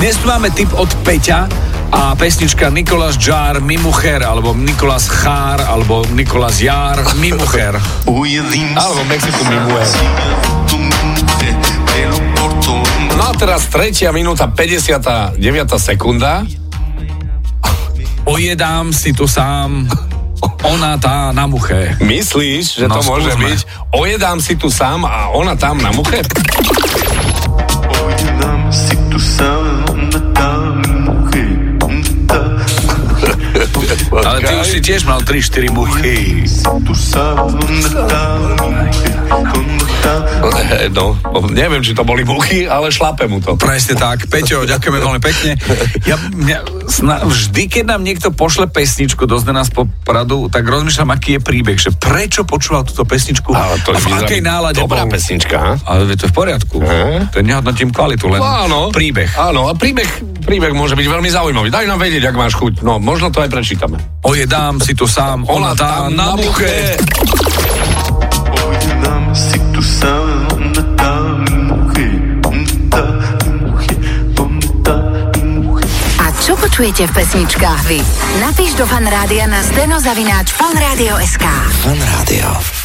máme tip od Peťa a pesnička Nikolas Jar Mimucher, alebo Nikolas Chár, alebo Nikolas Jar Mimucher. Alebo Mexiku Mimucher. No a teraz tretia minúta, 59. sekunda. Ojedám si tu sám, ona tá na muche. Myslíš, že No, to môže skúsme. byť? Ojedám si tu sám a ona tam na muche? Už si tiež mal 3-4 muchy. Si tu sabes dónde está mi mujer, dónde está No, neviem, či to boli muchy, ale šlape mu to. Presne tak. Peťo, ďakujeme veľmi pekne. Ja, mňa, sna, vždy, keď nám niekto pošle pesničku do nás po Pradu, tak rozmýšľam, aký je príbeh, že prečo počúval túto pesničku Ale to a v akej nálade Dobrá bol. pesnička, ha? Ale to je v poriadku. Hm? To nehodnotím kvalitu, len Áno. príbeh. Áno, a príbeh, príbeh môže byť veľmi zaujímavý. Daj nám vedieť, ak máš chuť. No, možno to aj prečítame. Oje, dám si tu sám, ona tam na muche. Oye, dame, si tu mujer. A čo počujete v pesničkách vy? Napíš do fanrádia na steno zavináč fanradio.sk. Fan Rádio.